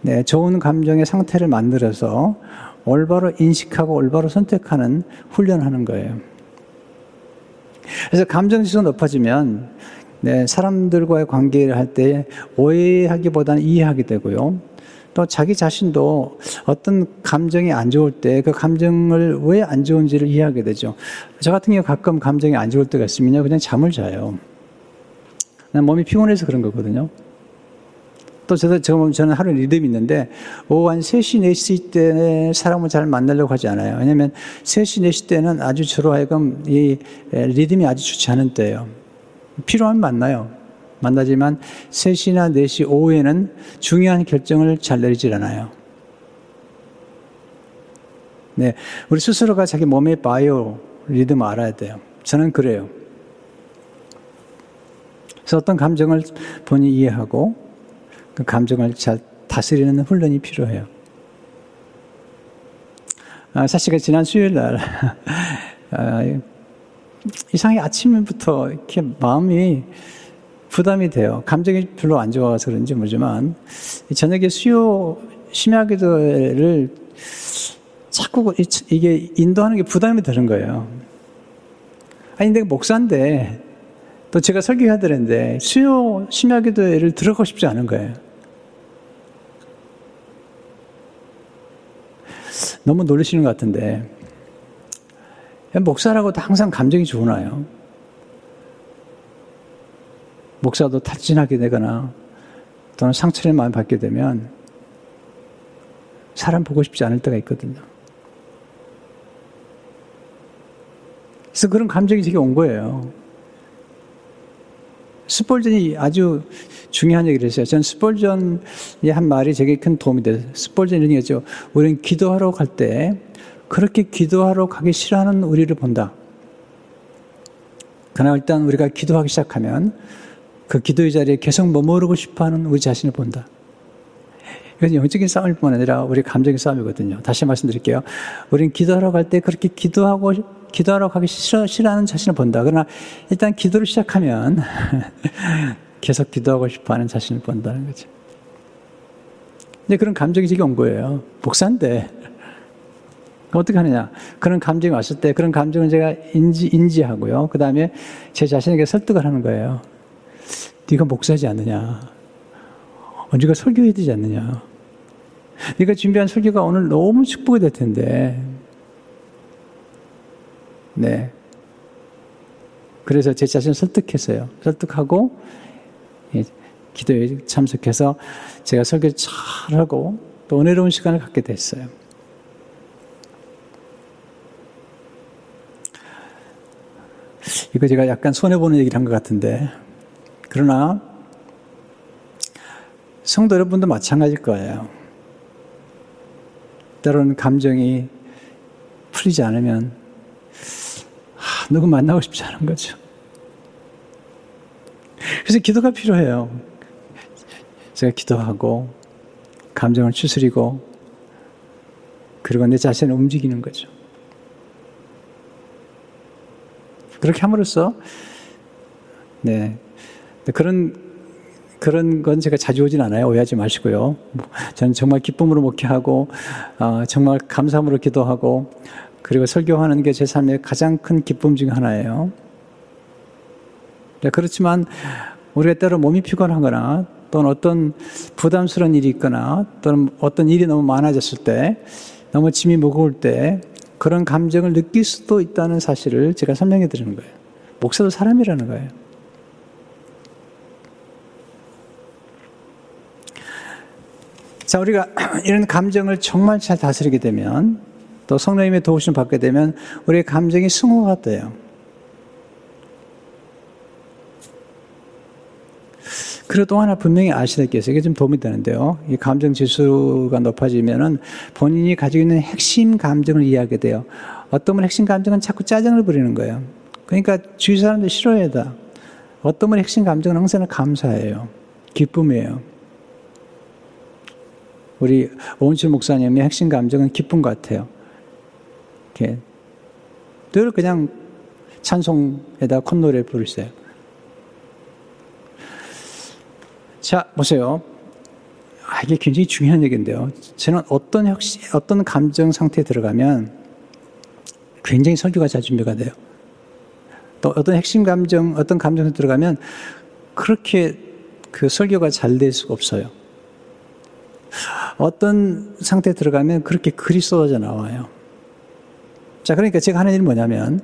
A: 네, 좋은 감정의 상태를 만들어서 올바로 인식하고 올바로 선택하는 훈련하는 거예요. 그래서 감정 지수가 높아지면 네, 사람들과의 관계를 할 때 오해하기보다는 이해하게 되고요. 또 자기 자신도 어떤 감정이 안 좋을 때 그 감정을 왜 안 좋은지를 이해하게 되죠. 저 같은 경우 가끔 감정이 안 좋을 때가 있으면요. 그냥 잠을 자요. 몸이 피곤해서 그런 거거든요. 또 저도, 저는 하루 리듬이 있는데, 오후 한 3시, 4시 때 사람을 잘 만나려고 하지 않아요. 왜냐면 3시, 4시 때는 아주 저로 하여금 이 리듬이 아주 좋지 않은 때예요. 필요하면 만나요. 만나지만 3시나 4시 오후에는 중요한 결정을 잘 내리질 않아요. 네. 우리 스스로가 자기 몸의 바이오 리듬을 알아야 돼요. 저는 그래요. 그래서 어떤 감정을 본인이 이해하고 그 감정을 잘 다스리는 훈련이 필요해요. 아, 사실 지난 수요일 날, 아, 이상하게 아침부터 이렇게 마음이 부담이 돼요. 감정이 별로 안 좋아서 그런지 모르지만 저녁에 수요 심야기도를 자꾸 이게 인도하는 게 부담이 되는 거예요. 아니 내가 목사인데 또 제가 설교해야 되는데 수요 심야기도를 들어가고 싶지 않은 거예요. 너무 놀리시는 것 같은데 목사라고도 항상 감정이 좋으나요? 목사도 탈진하게 되거나 또는 상처를 많이 받게 되면 사람 보고 싶지 않을 때가 있거든요. 그래서 그런 감정이 제게 온 거예요. 스폴전이 아주 중요한 얘기를 했어요. 전 스폴전이 한 말이 제게 큰 도움이 돼요. 스폴전이 이런 얘기죠. 우리는 기도하러 갈 때 그렇게 기도하러 가기 싫어하는 우리를 본다. 그러나 일단 우리가 기도하기 시작하면 그 기도의 자리에 계속 머무르고 싶어 하는 우리 자신을 본다. 이건 영적인 싸움일 뿐 아니라 우리 감정의 싸움이거든요. 다시 말씀드릴게요. 우리는 기도하러 갈 때 그렇게 기도하고, 기도하러 가기 싫어, 싫어하는 자신을 본다. 그러나 일단 기도를 시작하면 계속 기도하고 싶어 하는 자신을 본다는 거죠. 이제 그런 감정이 지금 온 거예요. 목사인데. 어떻게 하느냐. 그런 감정이 왔을 때 그런 감정을 제가 인지, 인지하고요. 그 다음에 제 자신에게 설득을 하는 거예요. 네가 목사지 않느냐. 언제가 설교해야 되지 않느냐. 네가 준비한 설교가 오늘 너무 축복이 될 텐데. 네. 그래서 제 자신을 설득했어요. 설득하고 예, 기도에 참석해서 제가 설교 잘하고 또 은혜로운 시간을 갖게 됐어요. 이거 제가 약간 손해보는 얘기를 한 것 같은데 그러나 성도 여러분도 마찬가지일 거예요. 때로는 감정이 풀리지 않으면 하, 누구 만나고 싶지 않은 거죠. 그래서 기도가 필요해요. 제가 기도하고 감정을 추스리고 그리고 내 자신을 움직이는 거죠. 그렇게 함으로써 네 그런 그런 건 제가 자주 오진 않아요. 오해하지 마시고요. 저는 정말 기쁨으로 목회하고 어, 정말 감사함으로 기도하고 그리고 설교하는 게 제 삶의 가장 큰 기쁨 중 하나예요. 네, 그렇지만 우리가 때로 몸이 피곤하거나 또는 어떤 부담스러운 일이 있거나 또는 어떤 일이 너무 많아졌을 때 너무 짐이 무거울 때 그런 감정을 느낄 수도 있다는 사실을 제가 설명해 드리는 거예요. 목사도 사람이라는 거예요. 자, 우리가 이런 감정을 정말 잘 다스리게 되면 또 성령님의 도우심을 받게 되면 우리의 감정이 승호가 돼요. 그리고 또 하나 분명히 아시다 겠어요. 이게 좀 도움이 되는데요. 이 감정 지수가 높아지면은 본인이 가지고 있는 핵심 감정을 이해하게 돼요. 어떤 분 핵심 감정은 자꾸 짜증을 부리는 거예요. 그러니까 주위 사람들 싫어해야 다 어떤 분 핵심 감정은 항상 감사해요. 기쁨이에요. 우리 오은철 목사님의 핵심 감정은 기쁨 같아요. 이렇게 늘 그냥 찬송에다 콧노래 부르세요. 자, 보세요. 아, 이게 굉장히 중요한 얘기인데요. 저는 어떤 혁신, 어떤 감정 상태에 들어가면 굉장히 설교가 잘 준비가 돼요. 또 어떤 핵심 감정, 어떤 감정에 들어가면 그렇게 그 설교가 잘 될 수가 없어요. 어떤 상태에 들어가면 그렇게 글이 쏟아져 나와요. 자, 그러니까 제가 하는 일이 뭐냐면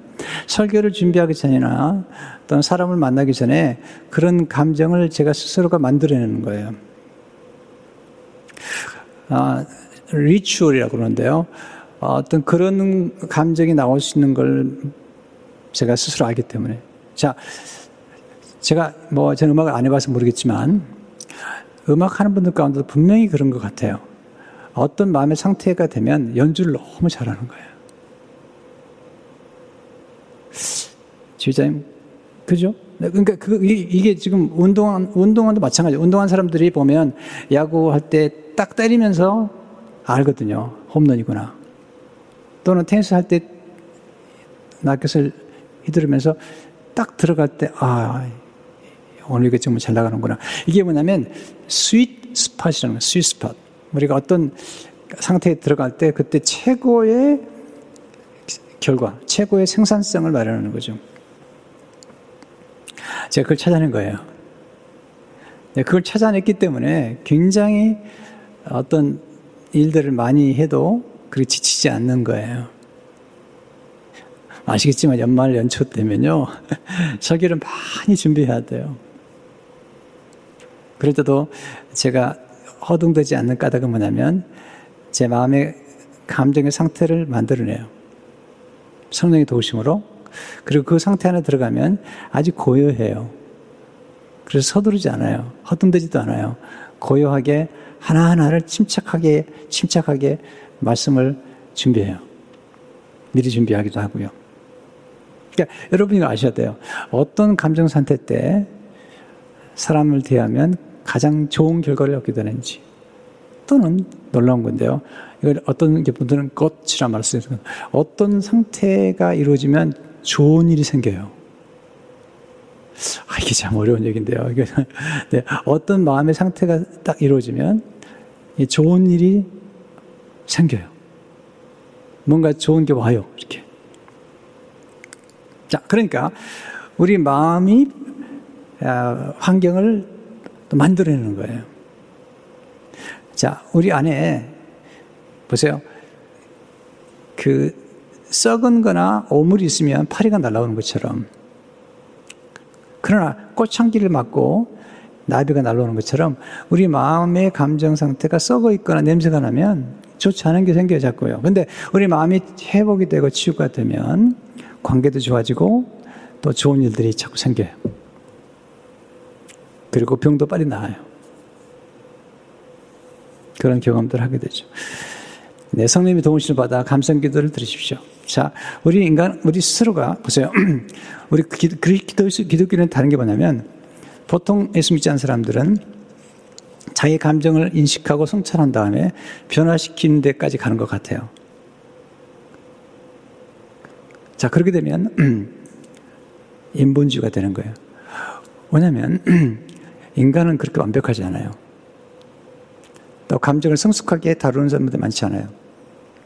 A: 설교를 준비하기 전이나 또는 사람을 만나기 전에 그런 감정을 제가 스스로가 만들어내는 거예요. 아, 리추얼이라고 그러는데요. 어떤 그런 감정이 나올 수 있는 걸 제가 스스로 알기 때문에. 자, 제가 뭐 저는 음악을 안 해봐서 모르겠지만 음악 하는 분들 가운데도 분명히 그런 것 같아요. 어떤 마음의 상태가 되면 연주를 너무 잘하는 거예요. 지휘자님, 그죠? 네, 그러니까 그, 이게 지금 운동한, 운동원도 마찬가지예요. 운동한 사람들이 보면 야구할 때 딱 때리면서 알거든요. 홈런이구나. 또는 테니스 할 때 라켓을 휘두르면서 딱 들어갈 때, 아, 오늘 이게 정말 잘 나가는구나. 이게 뭐냐면, 스윗 스팟이라는 거예요. sweet spot. 우리가 어떤 상태에 들어갈 때 그때 최고의 결과, 최고의 생산성을 마련하는 거죠. 제가 그걸 찾아낸 거예요. 네, 그걸 찾아냈기 때문에 굉장히 어떤 일들을 많이 해도 그렇게 지치지 않는 거예요. 아시겠지만 연말 연초 되면요. 설교를 많이 준비해야 돼요. 그럴 때도 제가 허둥대지 않는 까닭은 뭐냐면 제 마음의 감정의 상태를 만들어내요. 성령의 도우심으로. 그리고 그 상태 안에 들어가면 아주 고요해요. 그래서 서두르지 않아요. 허둥대지도 않아요. 고요하게 하나하나를 침착하게, 침착하게 말씀을 준비해요. 미리 준비하기도 하고요. 그러니까 여러분이 아셔야 돼요. 어떤 감정 상태 때 사람을 대하면 가장 좋은 결과를 얻게 되는지. 또는 놀라운 건데요. 이걸 어떤 분들은 꽃이라 쓰요 어떤 상태가 이루어지면 좋은 일이 생겨요. 아, 이게 참 어려운 얘기인데요. 네, 어떤 마음의 상태가 딱 이루어지면 좋은 일이 생겨요. 뭔가 좋은 게 와요. 이렇게. 자, 그러니까 우리 마음이 아, 환경을 만들어내는 거예요. 자, 우리 안에 보세요. 그 썩은 거나 오물이 있으면 파리가 날아오는 것처럼 그러나 꽃향기를 맡고 나비가 날아오는 것처럼 우리 마음의 감정 상태가 썩어 있거나 냄새가 나면 좋지 않은 게 생겨요, 자꾸요. 근데 우리 마음이 회복이 되고 치유가 되면 관계도 좋아지고 또 좋은 일들이 자꾸 생겨요. 그리고 병도 빨리 나아요. 그런 경험들을 하게 되죠. 네, 성님이 도우심을 받아 감성 기도를 들으십시오. 자, 우리 인간, 우리 스스로가, 보세요. 우리 기도, 기도, 기독교는 다른 게 뭐냐면, 보통 예수 믿지 않는 사람들은 자기 감정을 인식하고 성찰한 다음에 변화시키는 데까지 가는 것 같아요. 자, 그렇게 되면, 인본주의가 되는 거예요. 왜냐면, 인간은 그렇게 완벽하지 않아요. 또 감정을 성숙하게 다루는 사람들 많지 않아요.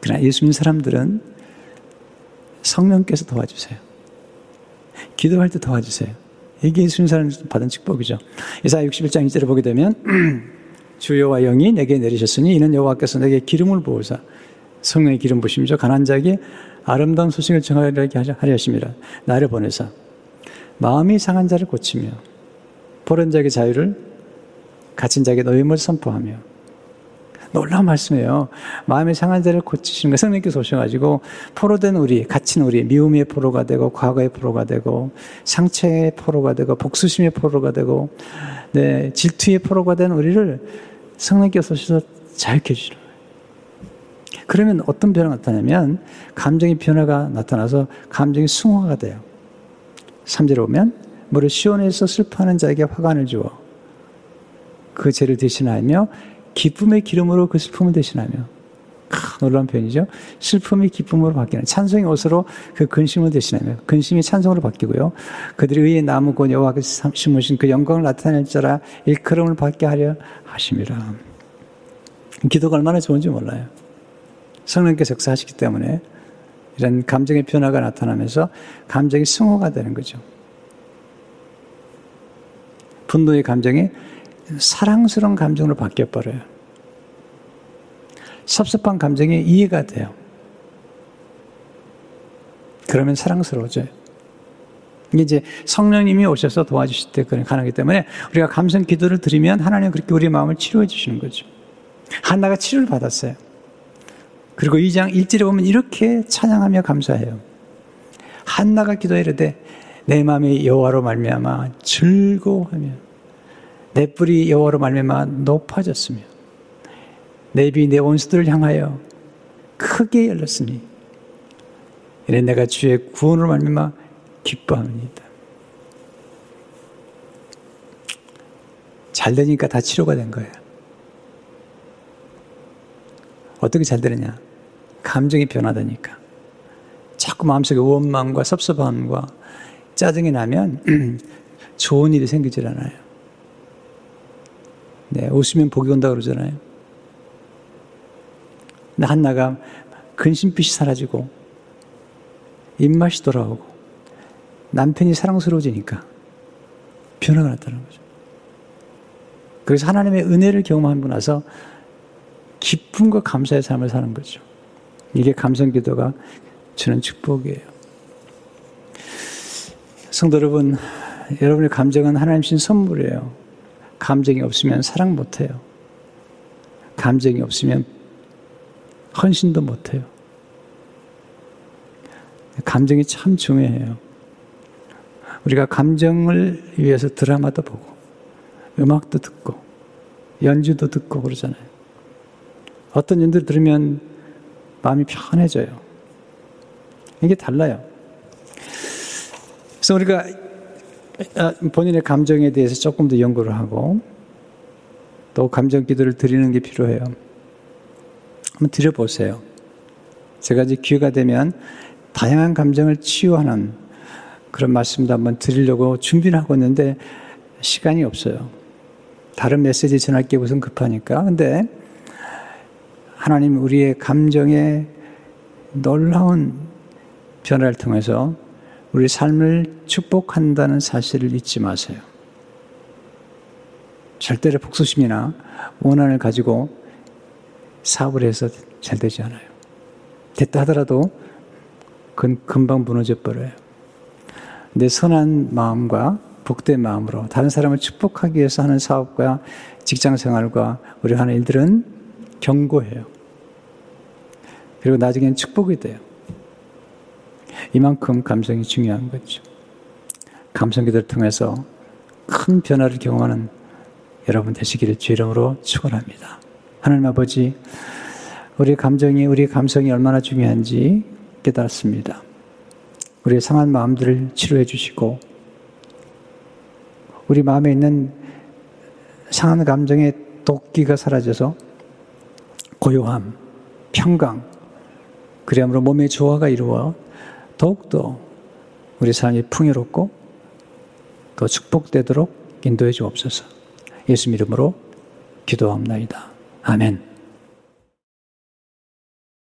A: 그러나 예수 믿는 사람들은 성령께서 도와주세요. 기도할 때 도와주세요. 이게 예수 믿는 사람 받은 축복이죠. 이사 61장 2절을 보게 되면 주여와 영이 내게 내리셨으니 이는 여호와께서 내게 기름을 부으사 성령의 기름 부심이죠. 가난 자에게 아름다운 소식을 전하게 하려 하십니다. 나를 보내사 마음이 상한 자를 고치며 보른 자에게 자유를 갇힌 자에게 노임을 선포하며 놀라운 말씀이에요. 마음의 상한 자를 고치시는 거 성령께서 오셔가지고 포로된 우리, 갇힌 우리, 미움의 포로가 되고 과거의 포로가 되고 상처의 포로가 되고 복수심의 포로가 되고 네, 질투의 포로가 된 우리를 성령께서 오셔서 자유케 거예요. 그러면 어떤 변화가 나타나면 감정의 변화가 나타나서 감정이 승화가 돼요. 3절에 보면 물을 시원해서 슬퍼하는 자에게 화관을 주어 그 죄를 대신하며 기쁨의 기름으로 그 슬픔을 대신하며 크, 놀라운 표현이죠. 슬픔이 기쁨으로 바뀌는 찬송의 옷으로 그 근심을 대신하며 근심이 찬송으로 바뀌고요. 그들이 의에 나무고 여호와께서 심으신 그 영광을 나타낼 자라 일컬음을 받게 하려 하심이라. 기도가 얼마나 좋은지 몰라요. 성령께서 역사하시기 때문에 이런 감정의 변화가 나타나면서 감정이 승호가 되는 거죠. 분노의 감정이 사랑스러운 감정으로 바뀌어버려요. 섭섭한 감정이 이해가 돼요. 그러면 사랑스러워져요. 이제 성령님이 오셔서 도와주실 때 그런 가능하기 때문에 우리가 감성 기도를 드리면 하나님 그렇게 우리의 마음을 치료해 주시는 거죠. 한나가 치료를 받았어요. 그리고 2장 1절에 보면 이렇게 찬양하며 감사해요. 한나가 기도하려되 내 마음이 여호와로 말미암아 즐거워하며 내 뿔이 여호와로 말미암아 높아졌으며 내 입이 내 원수들을 향하여 크게 열렸으니 이래 내가 주의 구원으로 말미암아 기뻐합니다. 잘 되니까 다 치료가 된 거예요. 어떻게 잘 되느냐? 감정이 변화되니까. 자꾸 마음속에 원망과 섭섭함과 짜증이 나면 좋은 일이 생기질 않아요. 네, 웃으면 복이 온다 그러잖아요. 한나가 근심빛이 사라지고 입맛이 돌아오고 남편이 사랑스러워지니까 변화가 나타나는 거죠. 그래서 하나님의 은혜를 경험하고 나서 기쁨과 감사의 삶을 사는 거죠. 이게 감성 기도가 주는 축복이에요. 성도 여러분, 여러분의 감정은 하나님 신 선물이에요. 감정이 없으면 사랑 못해요. 감정이 없으면 헌신도 못해요. 감정이 참 중요해요. 우리가 감정을 위해서 드라마도 보고, 음악도 듣고, 연주도 듣고 그러잖아요. 어떤 연주 들으면 마음이 편해져요. 이게 달라요. 그래서 우리가 아, 본인의 감정에 대해서 조금 더 연구를 하고 또 감정 기도를 드리는 게 필요해요. 한번 드려보세요. 제가 이제 기회가 되면 다양한 감정을 치유하는 그런 말씀도 한번 드리려고 준비를 하고 있는데 시간이 없어요. 다른 메시지 전할 게 우선 급하니까. 근데 하나님 우리의 감정에 놀라운 변화를 통해서 우리 삶을 축복한다는 사실을 잊지 마세요. 절대로 복수심이나 원한을 가지고 사업을 해서 잘 되지 않아요. 됐다 하더라도 그건 금방 무너져 버려요. 내 선한 마음과 복된 마음으로 다른 사람을 축복하기 위해서 하는 사업과 직장 생활과 우리 하는 일들은 경고해요. 그리고 나중엔 축복이 돼요. 이만큼 감성이 중요한 거죠. 감성 기도를 통해서 큰 변화를 경험하는 여러분 되시기를 주 이름으로 축원합니다. 하나님 아버지, 우리 감정이 우리 감성이 얼마나 중요한지 깨달았습니다. 우리의 상한 마음들을 치료해 주시고 우리 마음에 있는 상한 감정의 도끼가 사라져서 고요함, 평강, 그리함으로 몸의 조화가 이루어 더욱더 우리 삶이 풍요롭고 더 축복되도록 인도해 주옵소서. 예수 이름으로 기도합니다. 아멘.